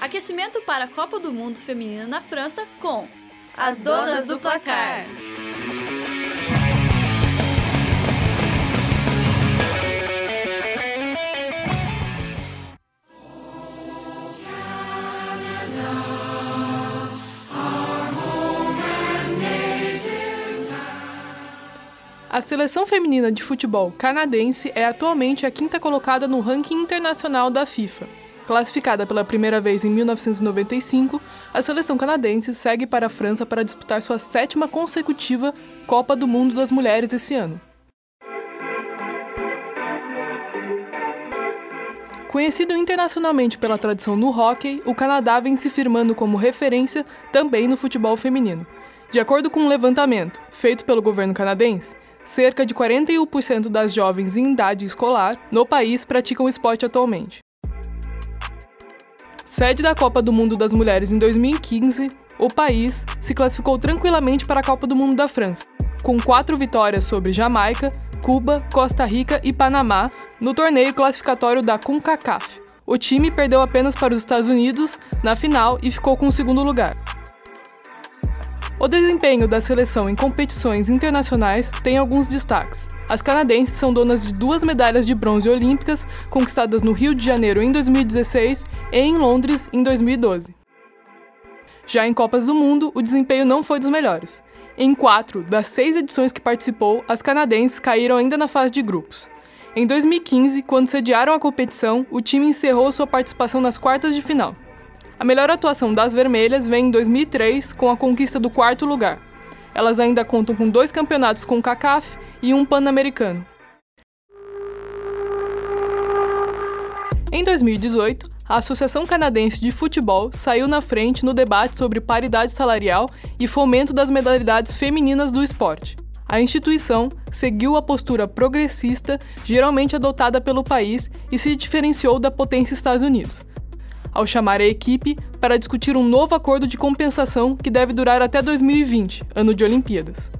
Aquecimento para a Copa do Mundo Feminina na França com as Donas do Placar. A seleção feminina de futebol canadense é atualmente a quinta colocada no ranking internacional da FIFA. Classificada pela primeira vez em 1995, a seleção canadense segue para a França para disputar sua sétima consecutiva Copa do Mundo das Mulheres esse ano. Conhecido internacionalmente pela tradição no hóquei, o Canadá vem se firmando como referência também no futebol feminino. De acordo com um levantamento feito pelo governo canadense, cerca de 41% das jovens em idade escolar no país praticam esporte atualmente. Sede da Copa do Mundo das Mulheres em 2015, o país se classificou tranquilamente para a Copa do Mundo da França, com quatro vitórias sobre Jamaica, Cuba, Costa Rica e Panamá no torneio classificatório da CONCACAF. O time perdeu apenas para os Estados Unidos na final e ficou com o segundo lugar. O desempenho da seleção em competições internacionais tem alguns destaques. As canadenses são donas de duas medalhas de bronze olímpicas, conquistadas no Rio de Janeiro em 2016 e em Londres em 2012. Já em Copas do Mundo, o desempenho não foi dos melhores. Em quatro das seis edições que participou, as canadenses caíram ainda na fase de grupos. Em 2015, quando sediaram a competição, o time encerrou sua participação nas quartas de final. A melhor atuação das vermelhas vem em 2003 com a conquista do quarto lugar. Elas ainda contam com dois campeonatos com CACAF e um pan-americano. Em 2018, a Associação Canadense de Futebol saiu na frente no debate sobre paridade salarial e fomento das modalidades femininas do esporte. A instituição seguiu a postura progressista geralmente adotada pelo país e se diferenciou da potência Estados Unidos, ao chamar a equipe para discutir um novo acordo de compensação que deve durar até 2020, ano de Olimpíadas.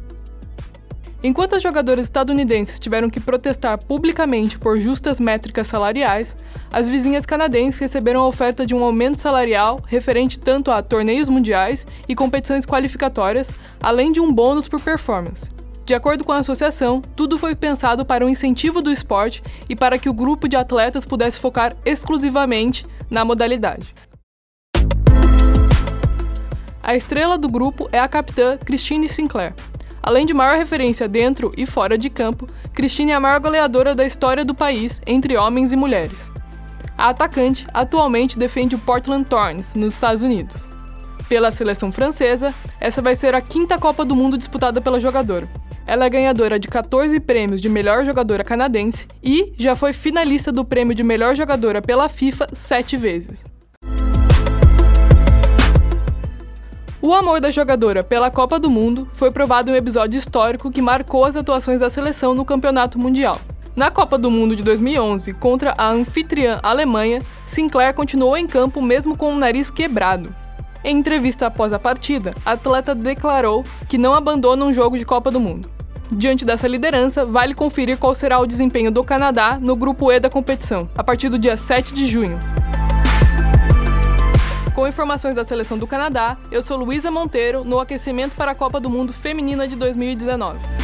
Enquanto as jogadoras estadunidenses tiveram que protestar publicamente por justas métricas salariais, as vizinhas canadenses receberam a oferta de um aumento salarial referente tanto a torneios mundiais e competições qualificatórias, além de um bônus por performance. De acordo com a associação, tudo foi pensado para o incentivo do esporte e para que o grupo de atletas pudesse focar exclusivamente na modalidade. A estrela do grupo é a capitã Christine Sinclair. Além de maior referência dentro e fora de campo, Christine é a maior goleadora da história do país entre homens e mulheres. A atacante atualmente defende o Portland Thorns, nos Estados Unidos. Pela seleção francesa, essa vai ser a quinta Copa do Mundo disputada pela jogadora. Ela é ganhadora de 14 prêmios de melhor jogadora canadense e já foi finalista do prêmio de melhor jogadora pela FIFA sete vezes. O amor da jogadora pela Copa do Mundo foi provado em um episódio histórico que marcou as atuações da seleção no Campeonato Mundial. Na Copa do Mundo de 2011, contra a anfitriã Alemanha, Sinclair continuou em campo mesmo com o nariz quebrado. Em entrevista após a partida, a atleta declarou que não abandona um jogo de Copa do Mundo. Diante dessa liderança, vale conferir qual será o desempenho do Canadá no grupo E da competição, a partir do dia 7 de junho. Com informações da seleção do Canadá, eu sou Luísa Monteiro no aquecimento para a Copa do Mundo Feminina de 2019.